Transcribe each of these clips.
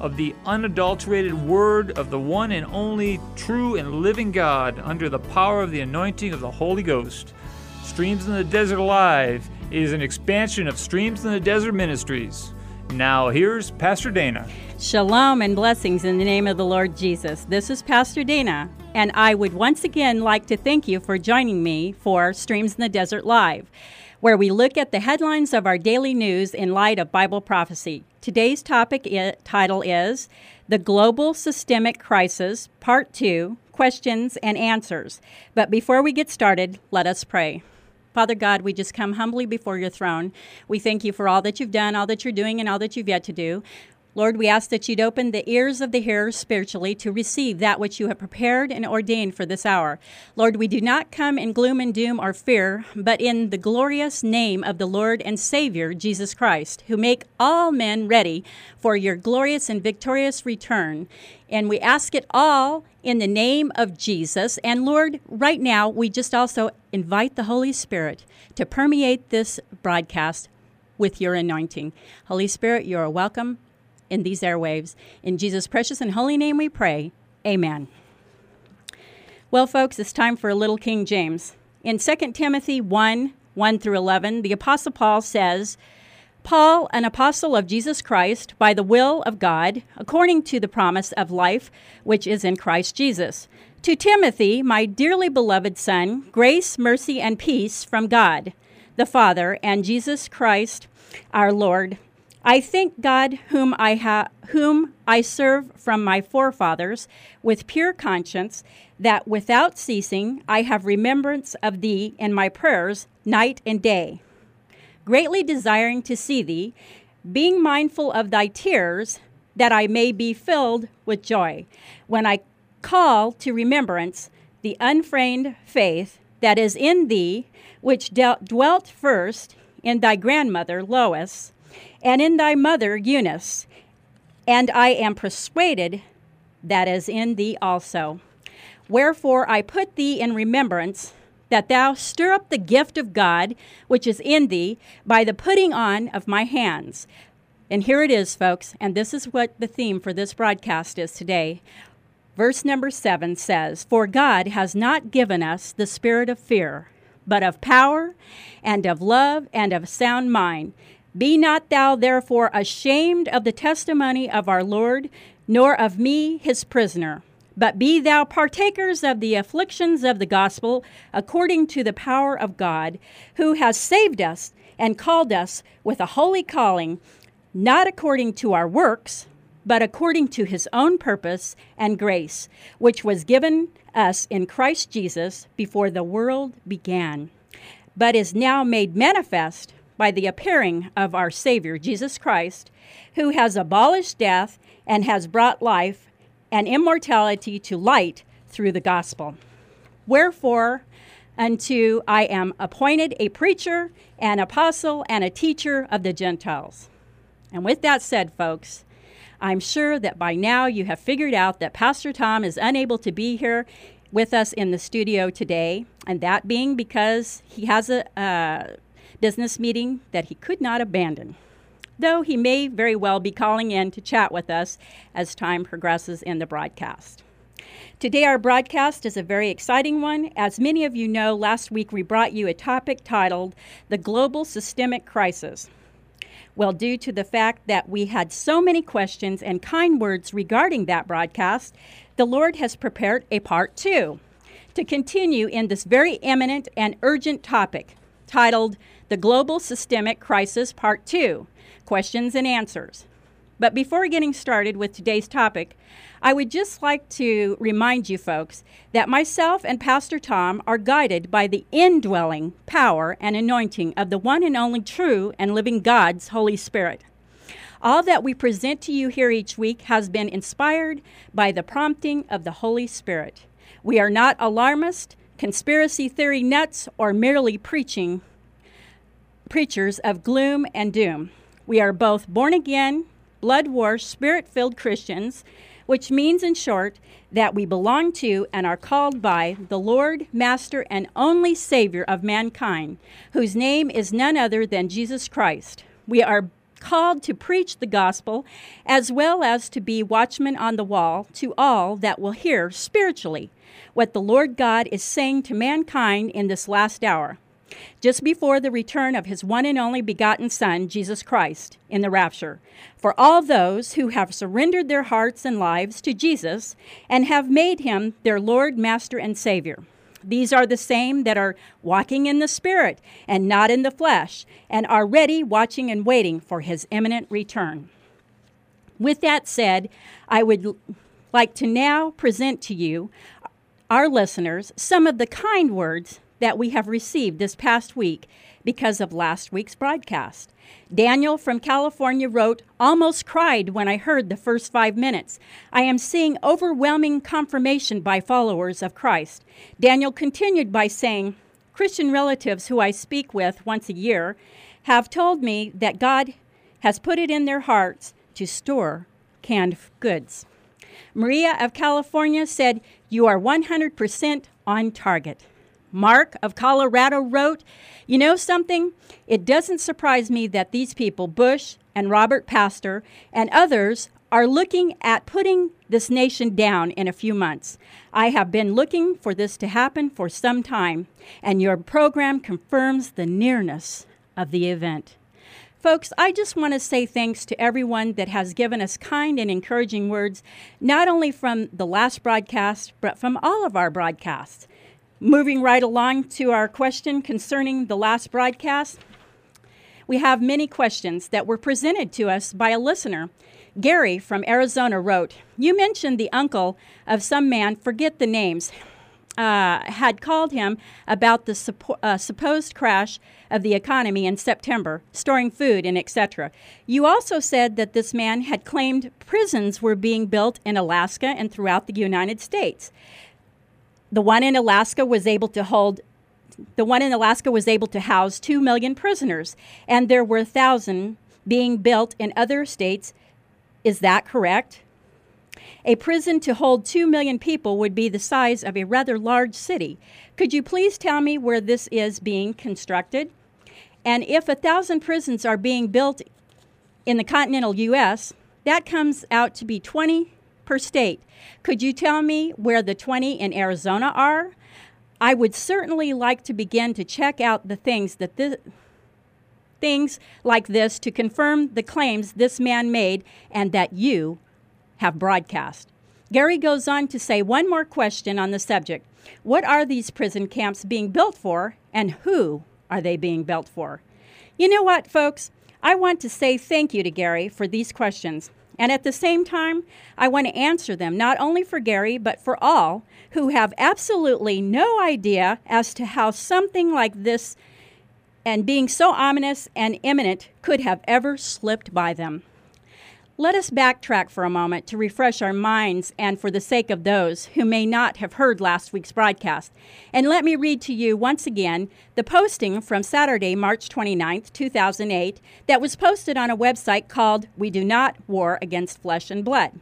of the unadulterated word of the one and only true and living God under the power of the anointing of the Holy Ghost. Streams in the Desert Alive is an expansion of Streams in the Desert Ministries. Now, here's Pastor Dana. Shalom and blessings in the name of the Lord Jesus. This is Pastor Dana, and I would once again like to thank you for joining me for Streams in the Desert Live where we look at the headlines of our daily news in light of Bible prophecy. Today's topic I- title is The Global Systemic Crisis, Part 2 Questions and Answers. But before we get started, let us pray. Father God, we just come humbly before your throne. We thank you for all that you've done, all that you're doing, and all that you've yet to do. Lord, we ask that you'd open the ears of the hearers spiritually to receive that which you have prepared and ordained for this hour. Lord, we do not come in gloom and doom or fear, but in the glorious name of the Lord and Savior, Jesus Christ, who make all men ready for your glorious and victorious return. And we ask it all in the name of Jesus. And Lord, right now, we just also invite the Holy Spirit to permeate this broadcast with your anointing. Holy Spirit, you are welcome in these airwaves. In Jesus' precious and holy name we pray. Amen. Well, folks, it's time for a little King James. In 2 Timothy 1 1 through 11, the Apostle Paul says, Paul, an apostle of Jesus Christ, by the will of God, according to the promise of life which is in Christ Jesus. To Timothy, my dearly beloved son, grace, mercy, and peace from God, the Father, and Jesus Christ, our Lord. I thank God whom I whom I serve from my forefathers with pure conscience that without ceasing I have remembrance of thee in my prayers night and day. Greatly desiring to see thee being mindful of thy tears that I may be filled with joy when I call to remembrance the unfeigned faith that is in thee which dwelt first in thy grandmother Lois and in thy mother Eunice, and I am persuaded that is in thee also. Wherefore I put thee in remembrance that thou stir up the gift of God which is in thee by the putting on of my hands. And here it is, folks, and this is what the theme for this broadcast is today. Verse number seven says, For God has not given us the spirit of fear, but of power and of love and of sound mind. Be not thou therefore ashamed of the testimony of our Lord, nor of me his prisoner. But be thou partakers of the afflictions of the gospel, according to the power of God, who has saved us and called us with a holy calling, not according to our works, but according to his own purpose and grace, which was given us in Christ Jesus before the world began, but is now made manifest by the appearing of our Savior, Jesus Christ, who has abolished death and has brought life and immortality to light through the gospel. Wherefore, unto I am appointed a preacher, an apostle, and a teacher of the Gentiles. And with that said, folks, I'm sure that by now you have figured out that Pastor Tom is unable to be here with us in the studio today, and that being because he has a, uh, business meeting that he could not abandon, though he may very well be calling in to chat with us as time progresses in the broadcast. Today, our broadcast is a very exciting one. As many of you know, last week we brought you a topic titled The Global Systemic Crisis. Well, due to the fact that we had so many questions and kind words regarding that broadcast, the Lord has prepared a part two to continue in this very eminent and urgent topic titled The Global Systemic Crisis Part 2 Questions and Answers. But before getting started with today's topic, I would just like to remind you folks that myself and Pastor Tom are guided by the indwelling power and anointing of the one and only true and living God's Holy Spirit. All that we present to you here each week has been inspired by the prompting of the Holy Spirit. We are not alarmist, conspiracy theory nuts, or merely preaching preachers of gloom and doom. We are both born again, blood washed, spirit filled Christians, which means, in short, that we belong to and are called by the Lord, Master, and only Savior of mankind, whose name is none other than Jesus Christ. We are called to preach the gospel as well as to be watchmen on the wall to all that will hear spiritually what the Lord God is saying to mankind in this last hour just before the return of his one and only begotten Son, Jesus Christ, in the rapture, for all those who have surrendered their hearts and lives to Jesus and have made him their Lord, Master, and Savior. These are the same that are walking in the Spirit and not in the flesh, and are ready, watching, and waiting for his imminent return. With that said, I would like to now present to you, our listeners, some of the kind words that we have received this past week because of last week's broadcast. Daniel from California wrote, Almost cried when I heard the first five minutes. I am seeing overwhelming confirmation by followers of Christ. Daniel continued by saying, Christian relatives who I speak with once a year have told me that God has put it in their hearts to store canned goods. Maria of California said, You are 100% on target. Mark of Colorado wrote, You know something? It doesn't surprise me that these people, Bush and Robert Pastor and others, are looking at putting this nation down in a few months. I have been looking for this to happen for some time, and your program confirms the nearness of the event. Folks, I just want to say thanks to everyone that has given us kind and encouraging words, not only from the last broadcast, but from all of our broadcasts. Moving right along to our question concerning the last broadcast, we have many questions that were presented to us by a listener. Gary from Arizona wrote, You mentioned the uncle of some man, forget the names, uh, had called him about the suppo- uh, supposed crash of the economy in September, storing food and etc. You also said that this man had claimed prisons were being built in Alaska and throughout the United States. The one in Alaska was able to hold the one in Alaska was able to house 2 million prisoners and there were 1000 being built in other states. Is that correct? A prison to hold 2 million people would be the size of a rather large city. Could you please tell me where this is being constructed? And if a thousand prisons are being built in the continental U.S., that comes out to be 20 per state. Could you tell me where the 20 in Arizona are? I would certainly like to begin to check out the things that this, things like this to confirm the claims this man made and that you have broadcast. Gary goes on to say one more question on the subject. What are these prison camps being built for and who are they being built for? You know what, folks? I want to say thank you to Gary for these questions. And at the same time, I want to answer them not only for Gary, but for all who have absolutely no idea as to how something like this and being so ominous and imminent could have ever slipped by them. Let us backtrack for a moment to refresh our minds and for the sake of those who may not have heard last week's broadcast. And let me read to you once again the posting from Saturday, March 29th, 2008, that was posted on a website called We Do Not War Against Flesh and Blood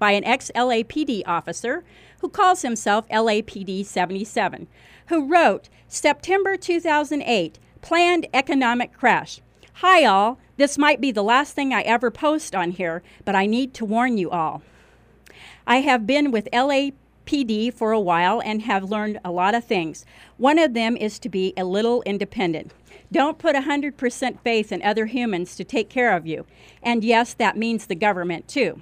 by an ex LAPD officer who calls himself LAPD 77, who wrote September 2008 Planned Economic Crash. Hi, all. This might be the last thing I ever post on here, but I need to warn you all. I have been with LAPD for a while and have learned a lot of things. One of them is to be a little independent. Don't put 100% faith in other humans to take care of you. And yes, that means the government too.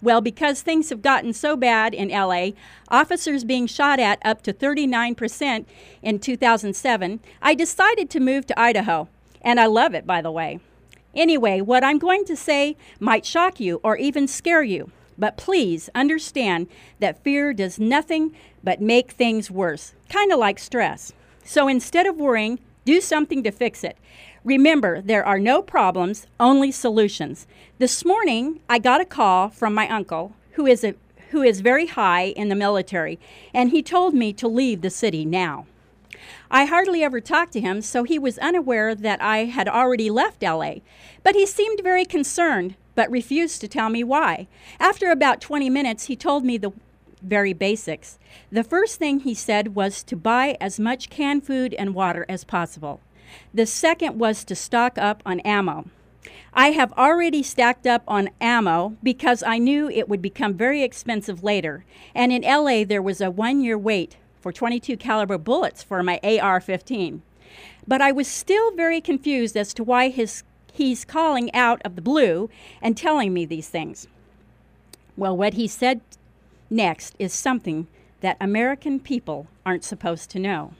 Well, because things have gotten so bad in LA, officers being shot at up to 39% in 2007, I decided to move to Idaho. And I love it, by the way. Anyway, what I'm going to say might shock you or even scare you, but please understand that fear does nothing but make things worse, kind of like stress. So instead of worrying, do something to fix it. Remember, there are no problems, only solutions. This morning, I got a call from my uncle, who is, a, who is very high in the military, and he told me to leave the city now. I hardly ever talked to him, so he was unaware that I had already left LA. But he seemed very concerned, but refused to tell me why. After about 20 minutes, he told me the very basics. The first thing he said was to buy as much canned food and water as possible. The second was to stock up on ammo. I have already stacked up on ammo because I knew it would become very expensive later. And in LA, there was a one year wait for 22 caliber bullets for my AR-15. But I was still very confused as to why his, he's calling out of the blue and telling me these things. Well, what he said next is something that American people aren't supposed to know.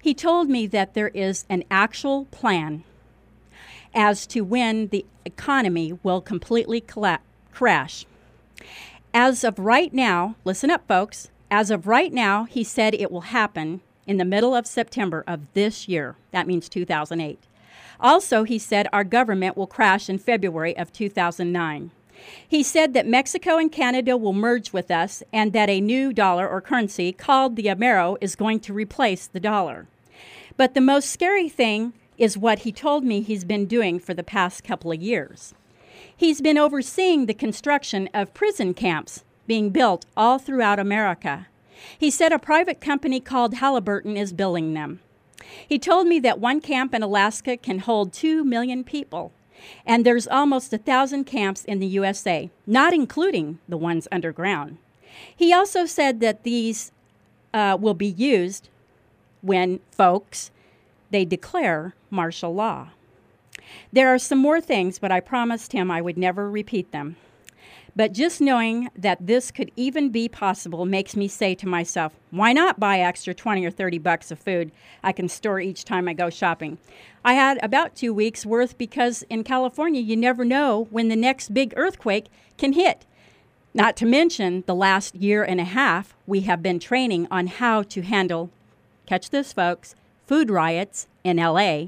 He told me that there is an actual plan as to when the economy will completely colla- crash. As of right now, listen up, folks, as of right now, he said it will happen in the middle of September of this year. That means 2008. Also, he said our government will crash in February of 2009. He said that Mexico and Canada will merge with us and that a new dollar or currency called the Amero is going to replace the dollar. But the most scary thing is what he told me he's been doing for the past couple of years. He's been overseeing the construction of prison camps being built all throughout America. He said a private company called Halliburton is building them. He told me that one camp in Alaska can hold 2 million people, and there's almost a thousand camps in the USA, not including the ones underground. He also said that these uh, will be used when folks they declare martial law. There are some more things, but I promised him I would never repeat them. But just knowing that this could even be possible makes me say to myself, why not buy extra 20 or 30 bucks of food I can store each time I go shopping? I had about two weeks worth because in California, you never know when the next big earthquake can hit. Not to mention, the last year and a half, we have been training on how to handle, catch this, folks, food riots in LA.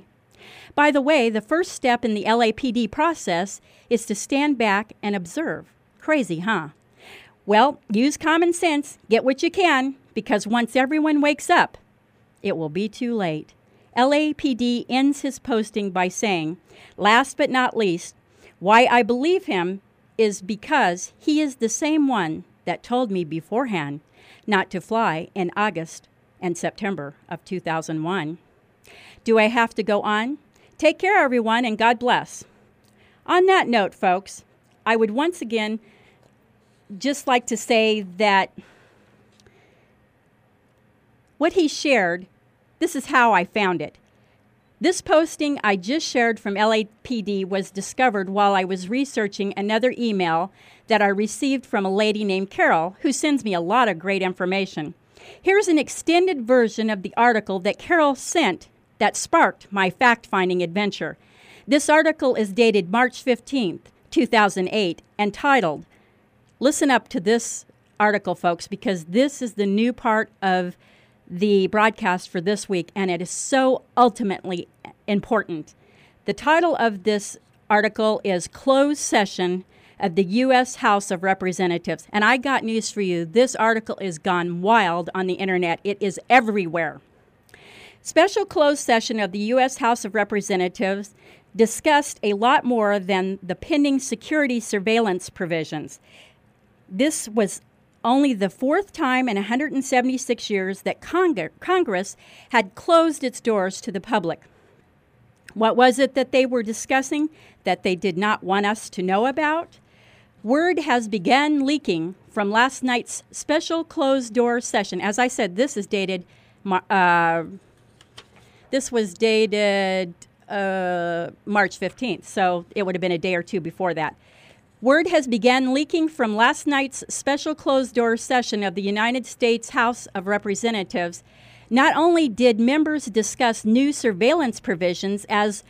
By the way, the first step in the LAPD process is to stand back and observe. Crazy, huh? Well, use common sense, get what you can, because once everyone wakes up, it will be too late. LAPD ends his posting by saying, last but not least, why I believe him is because he is the same one that told me beforehand not to fly in August and September of 2001. Do I have to go on? Take care, everyone, and God bless. On that note, folks, I would once again just like to say that what he shared, this is how I found it. This posting I just shared from LAPD was discovered while I was researching another email that I received from a lady named Carol who sends me a lot of great information. Here's an extended version of the article that Carol sent that sparked my fact finding adventure. This article is dated March 15th, 2008, and titled, Listen up to this article, folks, because this is the new part of the broadcast for this week, and it is so ultimately important. The title of this article is Closed Session of the U.S. House of Representatives. And I got news for you this article is gone wild on the internet, it is everywhere. Special closed session of the U.S. House of Representatives discussed a lot more than the pending security surveillance provisions. This was only the fourth time in 176 years that Cong- Congress had closed its doors to the public. What was it that they were discussing that they did not want us to know about? Word has begun leaking from last night's special closed door session. As I said, this is dated uh, this was dated uh, March 15th, so it would have been a day or two before that. Word has begun leaking from last night's special closed door session of the United States House of Representatives. Not only did members discuss new surveillance provisions, as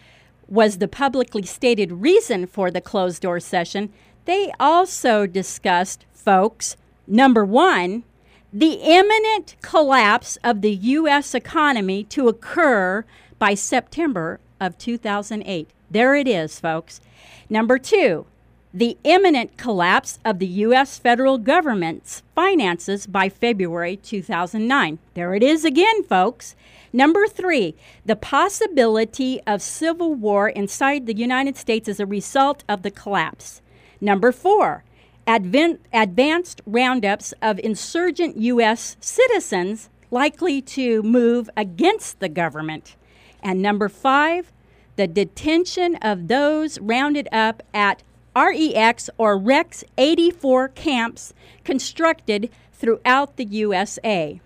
was the publicly stated reason for the closed door session, they also discussed, folks, number one, the imminent collapse of the U.S. economy to occur by September of 2008. There it is, folks. Number two, the imminent collapse of the U.S. federal government's finances by February 2009. There it is again, folks. Number three, the possibility of civil war inside the United States as a result of the collapse. Number four, advent, advanced roundups of insurgent U.S. citizens likely to move against the government. And number five, the detention of those rounded up at REX or REX 84 camps constructed throughout the USA.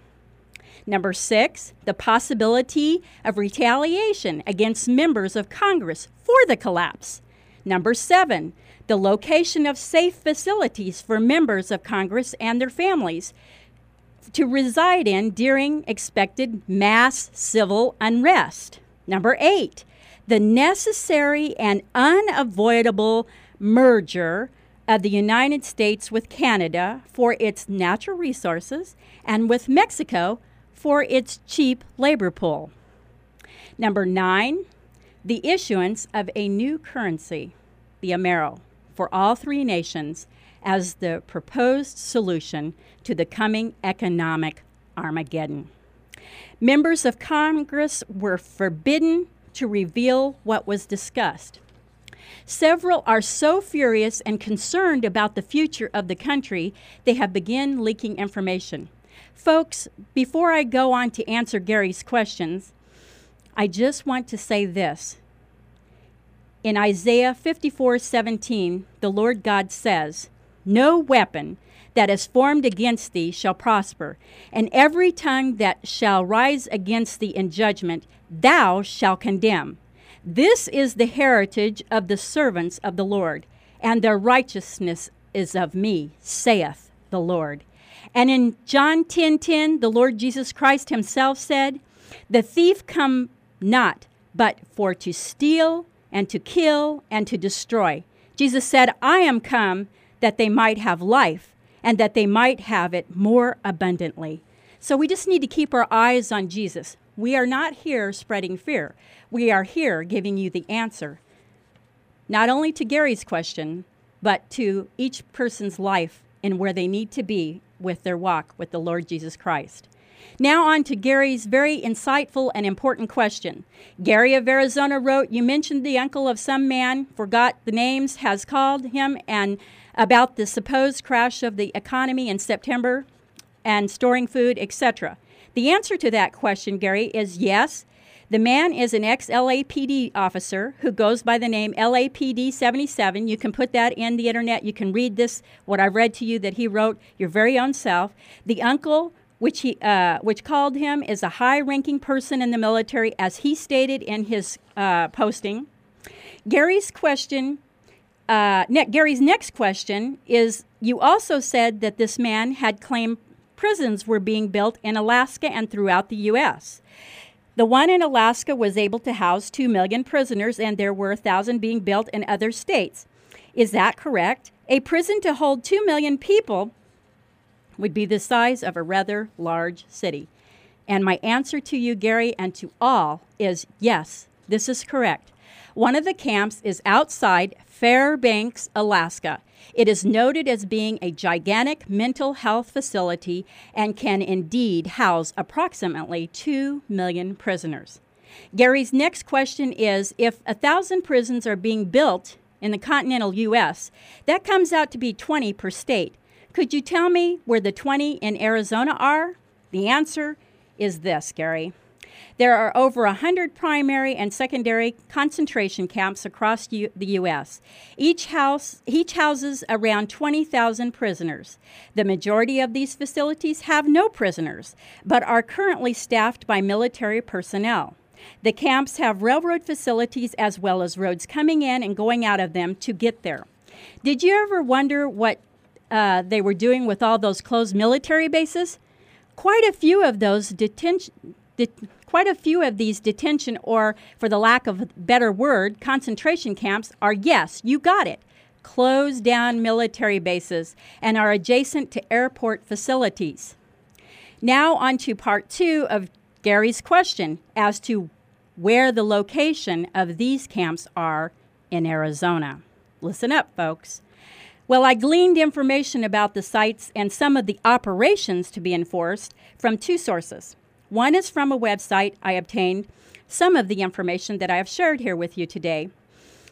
Number six, the possibility of retaliation against members of Congress for the collapse. Number seven, the location of safe facilities for members of Congress and their families to reside in during expected mass civil unrest. Number eight, the necessary and unavoidable merger of the United States with Canada for its natural resources and with Mexico for its cheap labor pool. Number nine, the issuance of a new currency, the Amero, for all three nations as the proposed solution to the coming economic Armageddon. Members of Congress were forbidden to reveal what was discussed. Several are so furious and concerned about the future of the country, they have begun leaking information. Folks, before I go on to answer Gary's questions, I just want to say this. In Isaiah 54:17, the Lord God says, "No weapon that is formed against thee shall prosper, and every tongue that shall rise against thee in judgment thou shalt condemn." This is the heritage of the servants of the Lord, and their righteousness is of me, saith the Lord. And in John 10:10, 10, 10, the Lord Jesus Christ himself said, "The thief come not but for to steal and to kill and to destroy." Jesus said, "I am come that they might have life and that they might have it more abundantly." So we just need to keep our eyes on Jesus. We are not here spreading fear. We are here giving you the answer, not only to Gary's question, but to each person's life and where they need to be with their walk with the Lord Jesus Christ. Now, on to Gary's very insightful and important question. Gary of Arizona wrote, You mentioned the uncle of some man, forgot the names, has called him, and about the supposed crash of the economy in September and storing food, etc. The answer to that question, Gary, is yes. The man is an ex LAPD officer who goes by the name LAPD 77. You can put that in the internet. You can read this, what I read to you that he wrote, your very own self. The uncle, which, he, uh, which called him, is a high ranking person in the military, as he stated in his uh, posting. Gary's question uh, Gary's next question is You also said that this man had claimed prisons were being built in Alaska and throughout the U.S. The one in Alaska was able to house 2 million prisoners, and there were 1,000 being built in other states. Is that correct? A prison to hold 2 million people would be the size of a rather large city. And my answer to you, Gary, and to all is yes, this is correct. One of the camps is outside Fairbanks, Alaska. It is noted as being a gigantic mental health facility and can indeed house approximately 2 million prisoners. Gary's next question is If a thousand prisons are being built in the continental U.S., that comes out to be 20 per state. Could you tell me where the 20 in Arizona are? The answer is this, Gary. There are over 100 primary and secondary concentration camps across U- the U.S. Each, house, each houses around 20,000 prisoners. The majority of these facilities have no prisoners, but are currently staffed by military personnel. The camps have railroad facilities as well as roads coming in and going out of them to get there. Did you ever wonder what uh, they were doing with all those closed military bases? Quite a few of those detention. Det- quite a few of these detention, or for the lack of a better word, concentration camps are yes, you got it, closed down military bases and are adjacent to airport facilities. Now, on to part two of Gary's question as to where the location of these camps are in Arizona. Listen up, folks. Well, I gleaned information about the sites and some of the operations to be enforced from two sources. One is from a website I obtained some of the information that I have shared here with you today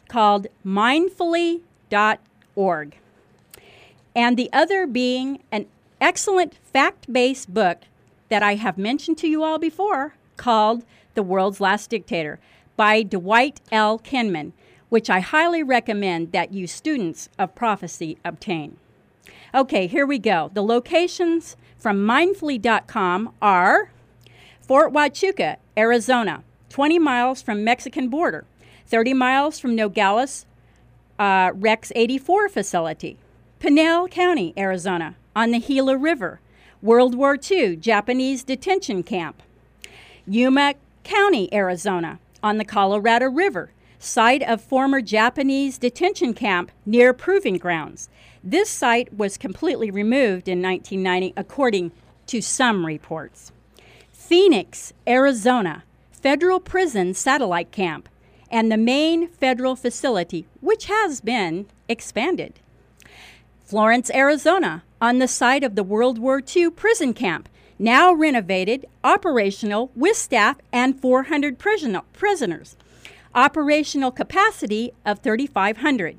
called mindfully.org. And the other being an excellent fact based book that I have mentioned to you all before called The World's Last Dictator by Dwight L. Kinman which I highly recommend that you students of prophecy obtain. Okay, here we go. The locations from mindfully.com are Fort Huachuca, Arizona, 20 miles from Mexican border, 30 miles from Nogales uh, Rex 84 facility, Pinal County, Arizona, on the Gila River, World War II Japanese detention camp, Yuma County, Arizona, on the Colorado River, site of former Japanese detention camp near Proving Grounds. This site was completely removed in 1990, according to some reports. Phoenix, Arizona, federal prison satellite camp, and the main federal facility, which has been expanded. Florence, Arizona, on the site of the World War II prison camp, now renovated, operational with staff and 400 prisoners operational capacity of 3,500.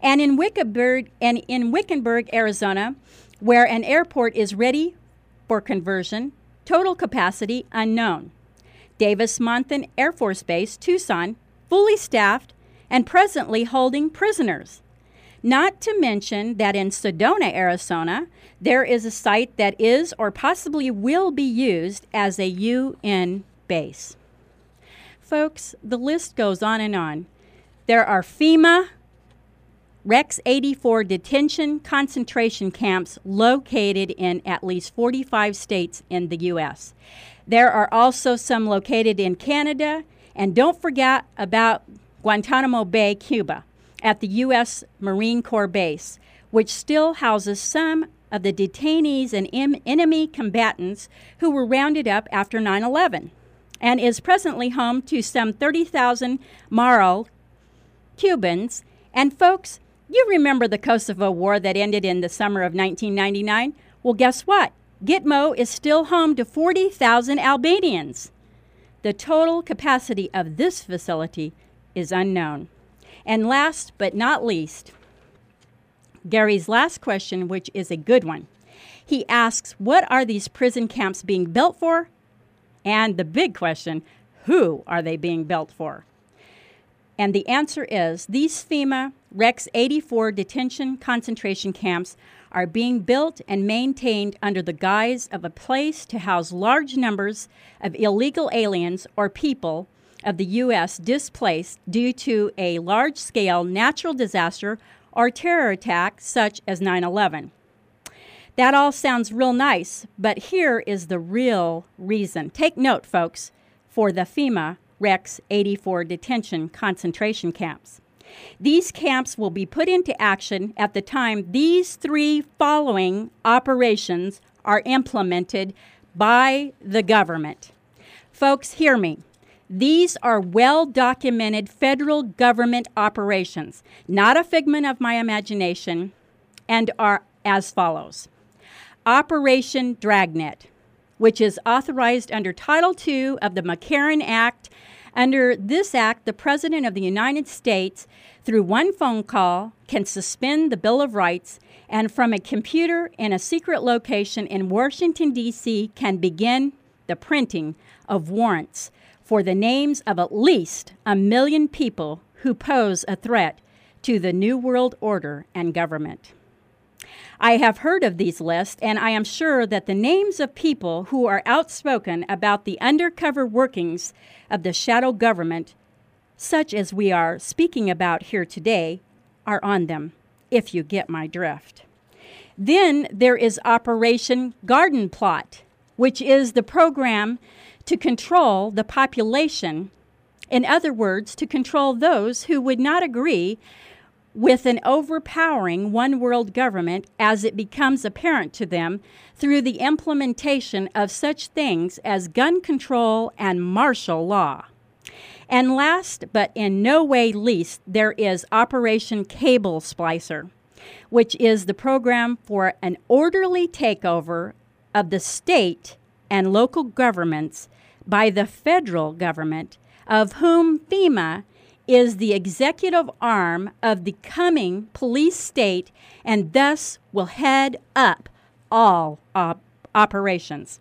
And in Wickenburg, and in Wickenburg, Arizona, where an airport is ready for conversion, total capacity unknown. Davis Monthan Air Force Base, Tucson, fully staffed and presently holding prisoners. Not to mention that in Sedona, Arizona, there is a site that is or possibly will be used as a UN base folks, the list goes on and on. There are FEMA Rex 84 detention concentration camps located in at least 45 states in the U.S. There are also some located in Canada, and don't forget about Guantanamo Bay, Cuba, at the U.S. Marine Corps base, which still houses some of the detainees and enemy combatants who were rounded up after 9 11 and is presently home to some 30,000 Maro Cubans. And folks, you remember the Kosovo War that ended in the summer of 1999? Well, guess what? Gitmo is still home to 40,000 Albanians. The total capacity of this facility is unknown. And last but not least, Gary's last question, which is a good one. He asks, What are these prison camps being built for and the big question who are they being built for? And the answer is these FEMA Rex 84 detention concentration camps are being built and maintained under the guise of a place to house large numbers of illegal aliens or people of the U.S. displaced due to a large scale natural disaster or terror attack such as 9 11. That all sounds real nice, but here is the real reason. Take note, folks, for the FEMA Rex 84 detention concentration camps. These camps will be put into action at the time these three following operations are implemented by the government. Folks, hear me. These are well documented federal government operations, not a figment of my imagination, and are as follows. Operation Dragnet, which is authorized under Title II of the McCarran Act. Under this act, the President of the United States, through one phone call, can suspend the Bill of Rights and from a computer in a secret location in Washington, D.C., can begin the printing of warrants for the names of at least a million people who pose a threat to the New World Order and government. I have heard of these lists, and I am sure that the names of people who are outspoken about the undercover workings of the shadow government, such as we are speaking about here today, are on them, if you get my drift. Then there is Operation Garden Plot, which is the program to control the population. In other words, to control those who would not agree with an overpowering one world government as it becomes apparent to them through the implementation of such things as gun control and martial law. And last but in no way least, there is Operation Cable Splicer, which is the program for an orderly takeover of the state and local governments by the federal government, of whom FEMA is the executive arm of the coming police state and thus will head up all op- operations.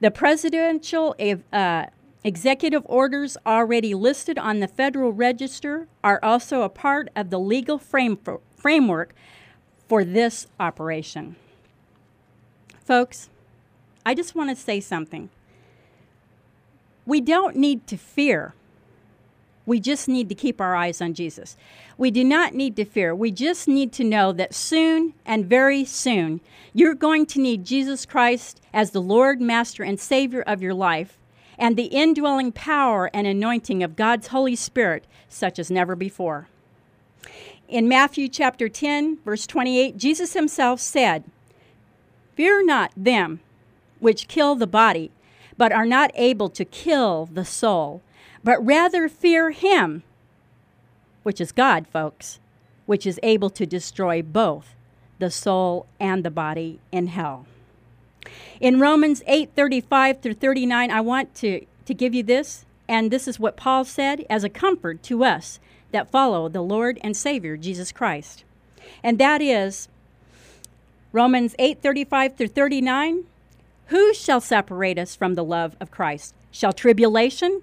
The presidential uh, executive orders already listed on the Federal Register are also a part of the legal frame for, framework for this operation. Folks, I just want to say something. We don't need to fear. We just need to keep our eyes on Jesus. We do not need to fear. We just need to know that soon and very soon, you're going to need Jesus Christ as the Lord, Master, and Savior of your life and the indwelling power and anointing of God's Holy Spirit, such as never before. In Matthew chapter 10, verse 28, Jesus himself said, Fear not them which kill the body, but are not able to kill the soul, but rather fear him, which is God, folks, which is able to destroy both the soul and the body in hell. In Romans 8 35 through 39, I want to, to give you this, and this is what Paul said as a comfort to us that follow the Lord and Savior Jesus Christ. And that is Romans 8 35 through 39. Who shall separate us from the love of Christ? Shall tribulation,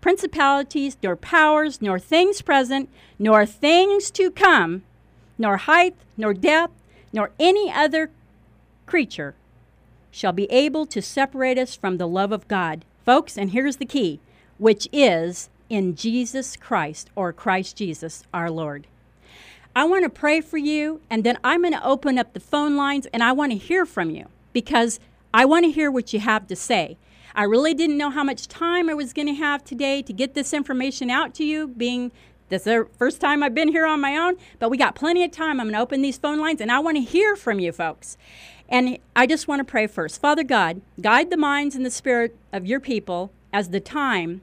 principalities, nor powers, nor things present, nor things to come, nor height, nor depth, nor any other creature shall be able to separate us from the love of God. Folks, and here's the key, which is in Jesus Christ or Christ Jesus our Lord. I want to pray for you, and then I'm going to open up the phone lines and I want to hear from you because I want to hear what you have to say. I really didn't know how much time I was going to have today to get this information out to you, being this is the first time I've been here on my own, but we got plenty of time. I'm going to open these phone lines and I want to hear from you folks. And I just want to pray first. Father God, guide the minds and the spirit of your people as the time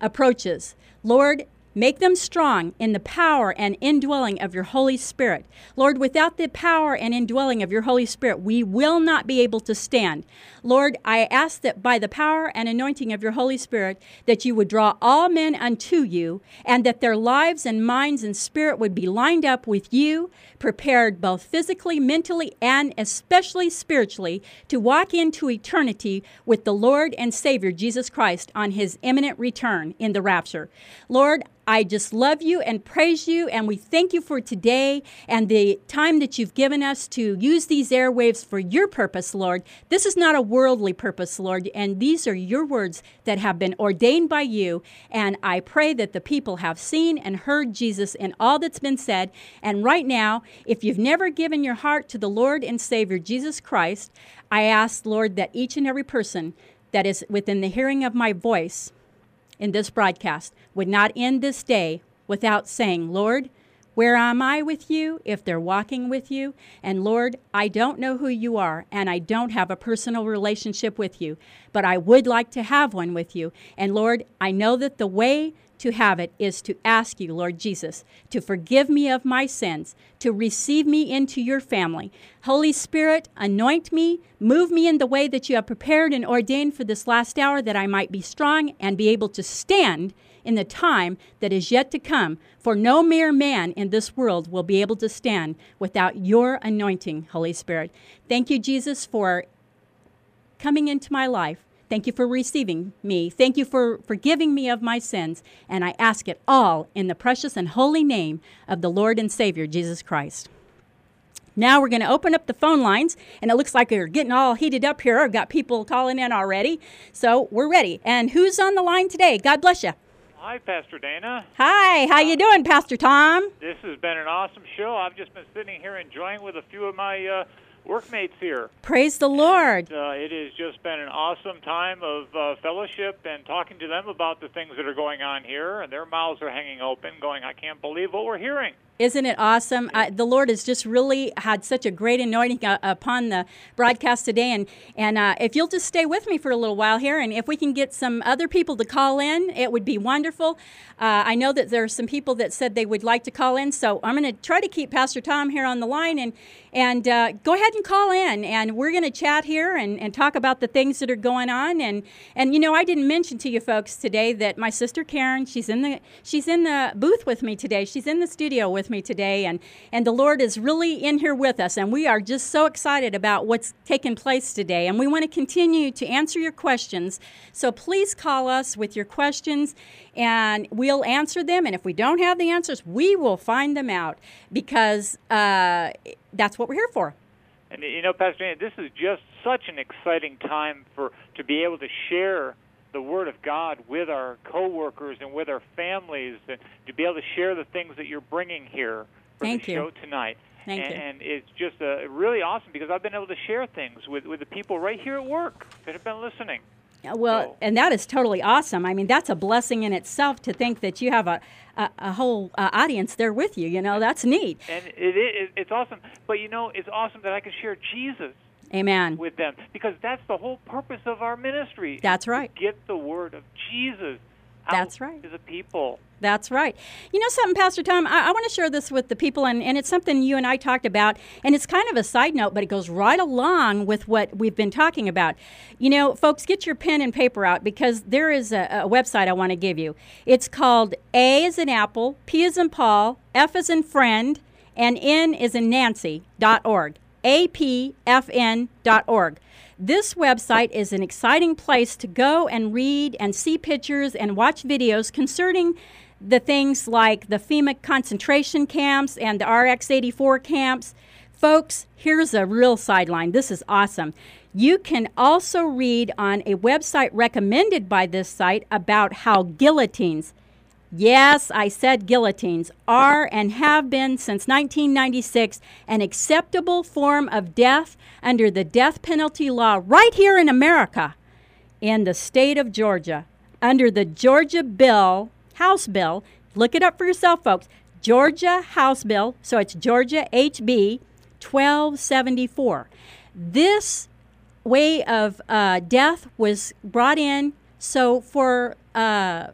approaches. Lord, Make them strong in the power and indwelling of your Holy Spirit. Lord, without the power and indwelling of your Holy Spirit, we will not be able to stand. Lord, I ask that by the power and anointing of your Holy Spirit, that you would draw all men unto you, and that their lives and minds and spirit would be lined up with you, prepared both physically, mentally, and especially spiritually to walk into eternity with the Lord and Savior Jesus Christ on his imminent return in the rapture. Lord, I just love you and praise you, and we thank you for today and the time that you've given us to use these airwaves for your purpose, Lord. This is not a worldly purpose, Lord, and these are your words that have been ordained by you. And I pray that the people have seen and heard Jesus in all that's been said. And right now, if you've never given your heart to the Lord and Savior Jesus Christ, I ask, Lord, that each and every person that is within the hearing of my voice, in this broadcast would not end this day without saying, Lord, where am I with you if they're walking with you? And Lord, I don't know who you are, and I don't have a personal relationship with you, but I would like to have one with you. And Lord, I know that the way to have it is to ask you, Lord Jesus, to forgive me of my sins, to receive me into your family. Holy Spirit, anoint me, move me in the way that you have prepared and ordained for this last hour, that I might be strong and be able to stand in the time that is yet to come. For no mere man in this world will be able to stand without your anointing, Holy Spirit. Thank you, Jesus, for coming into my life Thank you for receiving me. Thank you for forgiving me of my sins. And I ask it all in the precious and holy name of the Lord and Savior, Jesus Christ. Now we're going to open up the phone lines, and it looks like we're getting all heated up here. I've got people calling in already. So we're ready. And who's on the line today? God bless you. Hi, Pastor Dana. Hi, how you doing, Pastor Tom? This has been an awesome show. I've just been sitting here enjoying with a few of my uh, workmates here. Praise the Lord. Uh, it has just been an awesome time of uh, fellowship and talking to them about the things that are going on here, and their mouths are hanging open, going, "I can't believe what we're hearing." Isn't it awesome? The Lord has just really had such a great anointing uh, upon the broadcast today. And, and uh, if you'll just stay with me for a little while here, and if we can get some other people to call in, it would be wonderful. Uh, I know that there are some people that said they would like to call in, so I'm going to try to keep Pastor Tom here on the line. And, and uh, go ahead and call in, and we're going to chat here and, and talk about the things that are going on. And, and, you know, I didn't mention to you folks today that my sister Karen, she's in the, she's in the booth with me today. She's in the studio with with me today, and, and the Lord is really in here with us, and we are just so excited about what's taking place today. And we want to continue to answer your questions. So please call us with your questions, and we'll answer them. And if we don't have the answers, we will find them out because uh, that's what we're here for. And you know, Pastor this is just such an exciting time for to be able to share the Word of God with our coworkers and with our families, and to be able to share the things that you're bringing here for Thank the you. show tonight. Thank and, you. and it's just uh, really awesome because I've been able to share things with, with the people right here at work that have been listening. Well, So- and that is totally awesome. I mean, that's a blessing in itself to think that you have a, a, a whole uh, audience there with you. You know, that's neat. And it, it, it's awesome. But you know, it's awesome that I can share Jesus Amen. with them because that's the whole purpose of our ministry. That's right. Get the word of Jesus out That's right. to the people. That's right. You know something, Pastor Tom? I, I want to share this with the people, and, and it's something you and I talked about, and it's kind of a side note, but it goes right along with what we've been talking about. You know, folks, get your pen and paper out because there is a, a website I want to give you. It's called A is in Apple, P is in Paul, F is in Friend, and N is in Nancy dot org. apfn.org. This website is an exciting place to go and read and see pictures and watch videos concerning the things like the FEMA concentration camps and the Rex 84 camps. Folks, here's a real sideline. This is awesome. You can also read on a website recommended by this site about how guillotines, Yes, I said guillotines are and have been since 1996 an acceptable form of death under the death penalty law right here in America, in the state of Georgia, under the Georgia bill, House bill. Look it up for yourself, folks. Georgia House bill, so it's Georgia HB 1274. This way of uh, death was brought in so for uh,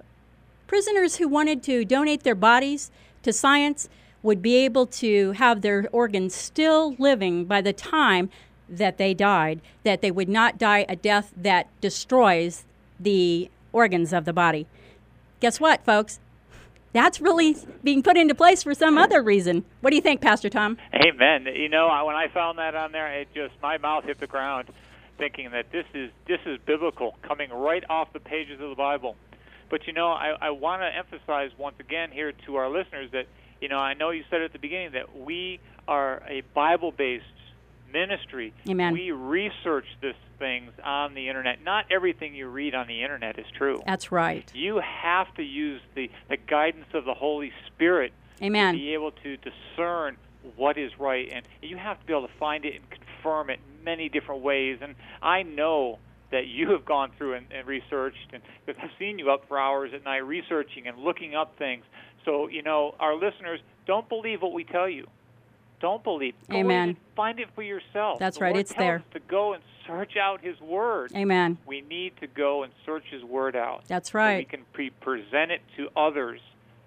prisoners who wanted to donate their bodies to science would be able to have their organs still living by the time that they died, that they would not die a death that destroys the organs of the body. Guess what, folks? That's really being put into place for some other reason. What do you think, Pastor Tom? Amen. You know, when I found that on there, it just my mouth hit the ground, thinking that this is this is biblical, coming right off the pages of the Bible. But you know, I, I want to emphasize once again here to our listeners that you know I know you said at the beginning that we are a Bible-based ministry. Amen. We research these things on the internet. Not everything you read on the internet is true. That's right. You have to use the, the guidance of the Holy Spirit Amen. to be able to discern what is right, and you have to be able to find it and confirm it in many different ways. And I know that you have gone through and, and researched, and because I've seen you up for hours at night researching and looking up things. So you know, our listeners don't believe what we tell you. Don't believe. Go Amen. find it for yourself. That's The right, Lord it's there. to go and search out His Word. Amen. We need to go and search His Word out. That's So we can pre- present it to others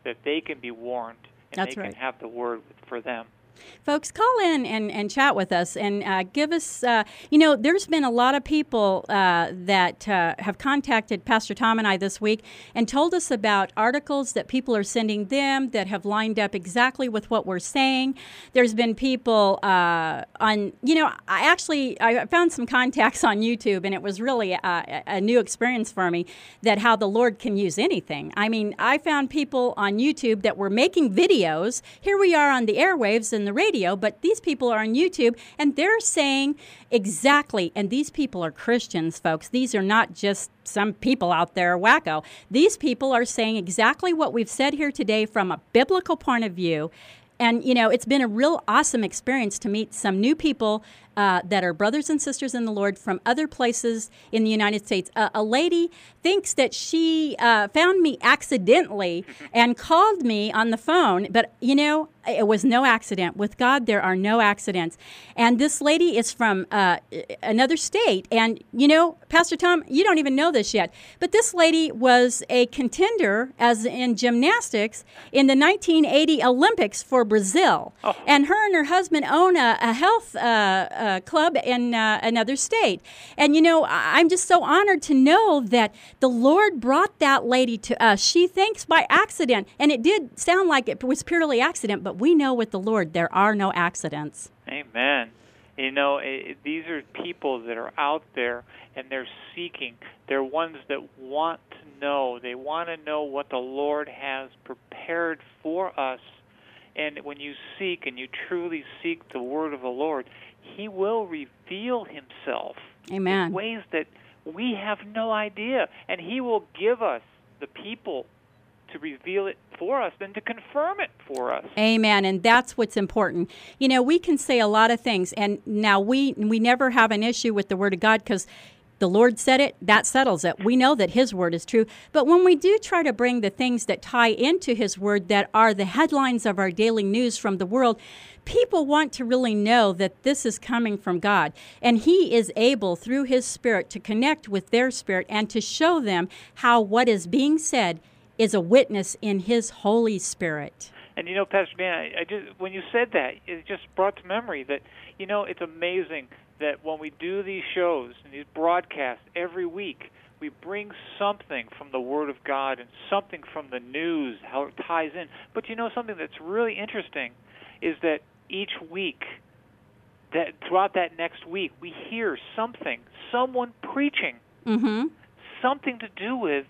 that they can be warned and That's they right. can have the Word for them. Folks, call in and, and chat with us and uh, give us, uh, you know, there's been a lot of people uh, that uh, have contacted Pastor Tom and I this week and told us about articles that people are sending them that have lined up exactly with what we're saying. There's been people uh, on, you know, I actually I found some contacts on YouTube and it was really a, a new experience for me that how the Lord can use anything. I mean, I found people on YouTube that were making videos. Here we are on the airwaves and the radio, but these people are on YouTube and they're saying exactly, and these people are Christians, folks. These are not just some people out there wacko. These people are saying exactly what we've said here today from a biblical point of view. And, you know, it's been a real awesome experience to meet some new people uh, that are brothers and sisters in the Lord from other places in the United States. Uh, a lady thinks that she uh, found me accidentally and called me on the phone, but, you know, it was no accident. With God, there are no accidents. And this lady is from uh, another state. And, you know, Pastor Tom, you don't even know this yet, but this lady was a contender, as in gymnastics, in the 1980 Olympics for Brazil. Oh. And her and her husband own a, a health uh, uh, club in uh, another state. And, you know, I'm just so honored to know that the Lord brought that lady to us. She thinks by accident. And it did sound like it was purely accident, but we know with the Lord there are no accidents. Amen. You know, it, these are people that are out there and they're seeking. They're ones that want to know. They want to know what the Lord has prepared for us. And when you seek and you truly seek the word of the Lord, He will reveal Himself Amen. in ways that we have no idea. And He will give us the people to reveal it for us than to confirm it for us. Amen. And that's what's important. You know, we can say a lot of things, and now we we never have an issue with the Word of God because the Lord said it, that settles it. We know that His word is true. But when we do try to bring the things that tie into His word that are the headlines of our daily news from the world, people want to really know that this is coming from God. And He is able, through His Spirit, to connect with their spirit and to show them how what is being said is a witness in His Holy Spirit. And you know, Pastor Dan, I, I just when you said that, it just brought to memory that you know it's amazing that when we do these shows and these broadcasts every week, we bring something from the Word of God and something from the news, how it ties in. But you know, something that's really interesting is that each week, that throughout that next week, we hear something, someone preaching, mm-hmm. something to do with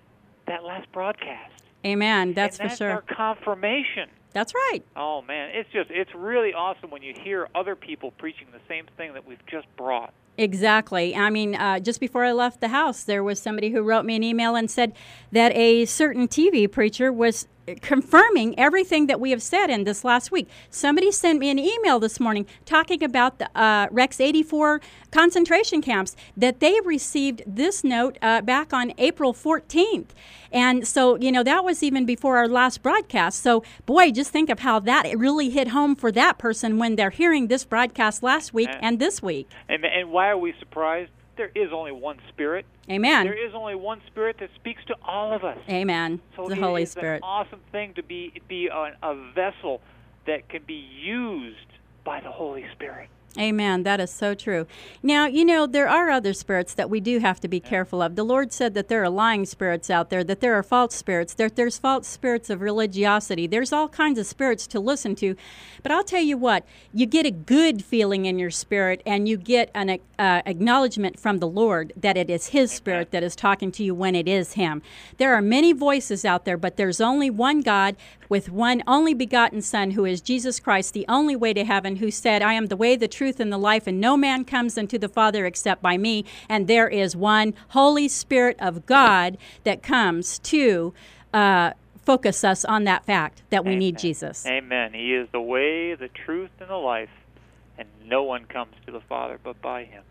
that last broadcast. Amen. That's, that's for sure. Our confirmation. That's right. Oh man, it's just it's really awesome when you hear other people preaching the same thing that we've just brought. Exactly. I mean, uh, just before I left the house, there was somebody who wrote me an email and said that a certain TV preacher was confirming everything that we have said in this last week. Somebody sent me an email this morning talking about the uh, Rex 84 concentration camps that they received this note uh, back on April 14th. And so, you know, that was even before our last broadcast. So, boy, just think of how that really hit home for that person when they're hearing this broadcast last week and, and this week. And, and why are we surprised? There is only one Spirit. Amen. There is only one Spirit that speaks to all of us. Amen. So the Holy Spirit. an awesome thing to be be a, a vessel that can be used by the Holy Spirit. Amen. That is so true. Now, you know, there are other spirits that we do have to be careful of. The Lord said that there are lying spirits out there, that there are false spirits, there, there's false spirits of religiosity. There's all kinds of spirits to listen to. But I'll tell you what, you get a good feeling in your spirit and you get an uh, acknowledgement from the Lord that it is His Spirit that is talking to you when it is Him. There are many voices out there, but there's only one God with one only begotten Son who is Jesus Christ, the only way to heaven, who said, I am the way, the truth, and the life, and no man comes unto the Father except by me. And there is one Holy Spirit of God that comes to. Uh, focus us on that fact that we Amen. need Jesus. Amen. He is the way, the truth, and the life, and no one comes to the Father but by him.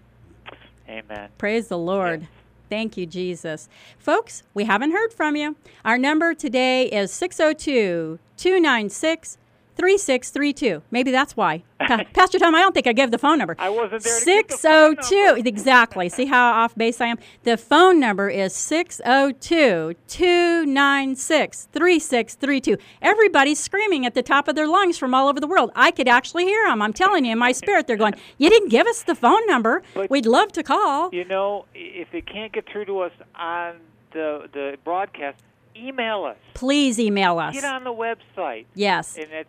Amen. Praise the Lord. Yes. Thank you, Jesus. Folks, we haven't heard from you. Our number today is 602 296 3632. Maybe that's why. Pastor Tom, I don't think I gave the phone number. I wasn't there. 602. Exactly. See how off base I am? The phone number is 602 296 3632. Everybody's screaming at the top of their lungs from all over the world. I could actually hear them. I'm telling you, in my spirit, they're going, You didn't give us the phone number. But, We'd love to call. You know, if they can't get through to us on the, the broadcast, email us. Please email us. Get on the website. Yes. And it's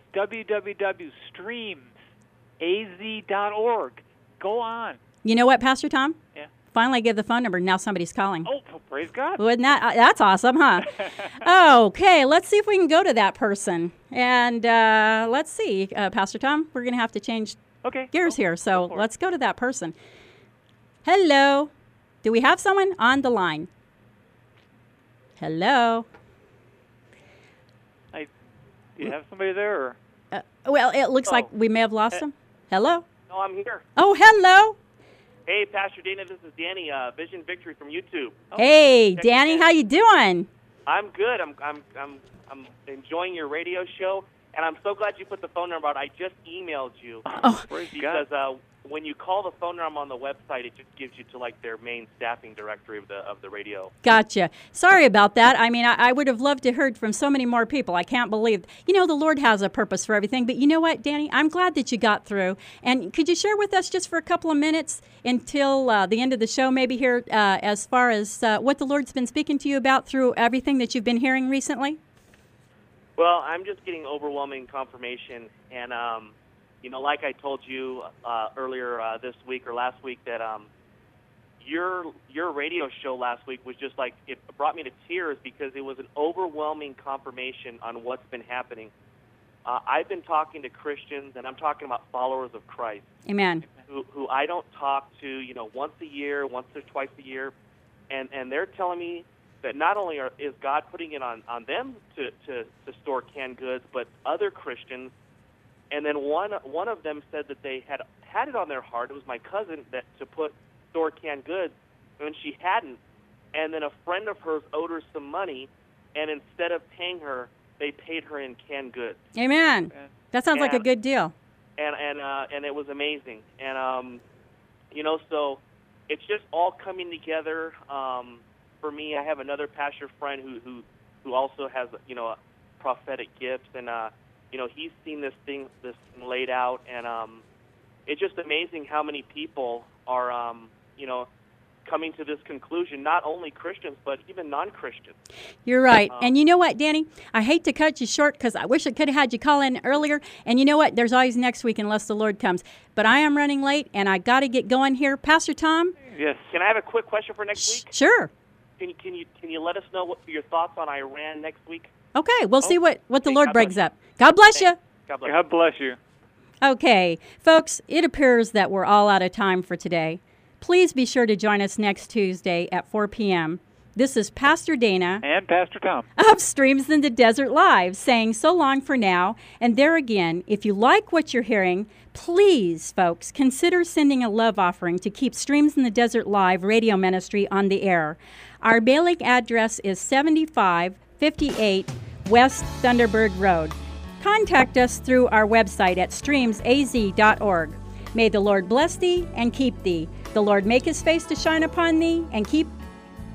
www.streamsaz.org. Go on. You know what, Pastor Tom? Yeah. finally give the phone number. Now somebody's calling. Oh, praise God. Wouldn't that, uh, that's awesome, huh? okay, let's see if we can go to that person. And uh, let's see, uh, Pastor Tom, we're going to have to change Okay. gears go- here. So go let's go to that person. Hello. Do we have someone on the line? Hello. I, do you have somebody there? Or? Uh, well, it looks like Oh. we may have lost Uh, him. Hello. No, I'm here. Oh, hello. Hey, Pastor Dana, this is Danny, uh, Vision Victory from YouTube. hey, Danny, how you doing? I'm good. I'm, I'm, I'm, I'm enjoying your radio show, and I'm so glad you put the phone number out. I just emailed you Oh, because uh, when you call the phone number on the website, it just gives you to like their main staffing directory of the of the radio. Gotcha. Sorry about that. I mean, I, I would have loved to heard from so many more people. I can't believe, you know, the Lord has a purpose for everything. But you know what, Danny? I'm glad that you got through. And could you share with us just for a couple of minutes until uh, the end of the show, maybe here, uh, as far as uh, what the Lord's been speaking to you about through everything that you've been hearing recently? Well, I'm just getting overwhelming confirmation, and um, you know, like I told you uh, earlier uh, this week or last week, that um, your your radio show last week was just like it brought me to tears because it was an overwhelming confirmation on what's been happening. Uh, I've been talking to Christians, and I'm talking about followers of Christ Amen. who, who I don't talk to, you know, once a year, once or twice a year, and and they're telling me that not only are, is God putting it on on them to, to to store canned goods, but other Christians. And then one one of them said that they had had it on their heart. It was my cousin that to put store canned goods, and she hadn't. And then a friend of hers owed her some money, and instead of paying her, they paid her in canned goods Amen. That sounds like a good deal. and and uh, and it was amazing. And um, you know, so it's just all coming together. Um, for me, I have another pastor friend who who who also has you know prophetic gifts, and uh, you know he's seen this thing this thing laid out, and um, it's just amazing how many people are um, you know coming to this conclusion. Not only Christians, but even non-Christians. You're right. Um, and you know what, Danny? I hate to cut you short because I wish I could have had you call in earlier. And you know what? There's always next week unless the Lord comes. But I am running late and I got to get going here. Pastor Tom? Yes. Can I have a quick question for next Sh- week? Sure. Can you can you can you let us know what your thoughts on Iran next week? Okay, we'll see oh. what, what the Okay, Lord God brings up. God bless you. God bless. God bless you. Okay, folks, it appears that we're all out of time for today. Please be sure to join us next Tuesday at 4 p.m. This is Pastor Dana And Pastor Tom. of Streams in the Desert Live saying so long for now. And there again, if you like what you're hearing, please, folks, consider sending a love offering to keep Streams in the Desert Live radio ministry on the air. Our mailing address is 7558 West Thunderbird Road. Contact us through our website at streamsaz.org. May the Lord bless thee and keep thee. The Lord make his face to shine upon thee and keep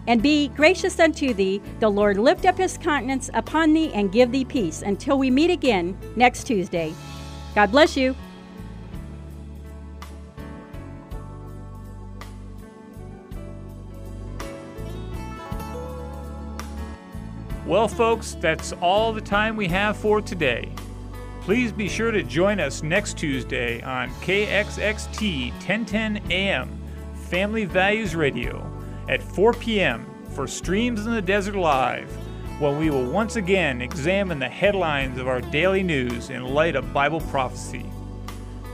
and be gracious unto thee. The Lord lift up his countenance upon thee and give thee peace until we meet again next Tuesday. God bless you. Well, folks, that's all the time we have for today. Please be sure to join us next Tuesday on KXXT 1010 AM, Family Values Radio, at 4 p.m. for Streams in the Desert Live, when we will once again examine the headlines of our daily news in light of Bible prophecy.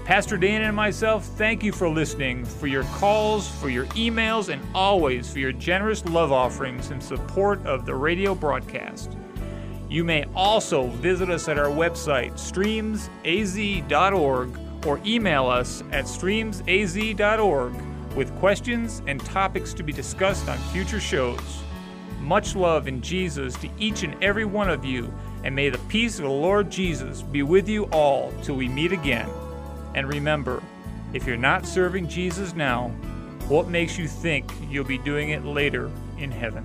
Pastor Dana and myself thank you for listening, for your calls, for your emails, and always for your generous love offerings in support of the radio broadcast. You may also visit us at our website, streamsaz.org, or email us at streamsaz.org with questions and topics to be discussed on future shows. Much love in Jesus to each and every one of you, and may the peace of the Lord Jesus be with you all till we meet again. And remember, if you're not serving Jesus now, what makes you think you'll be doing it later in heaven?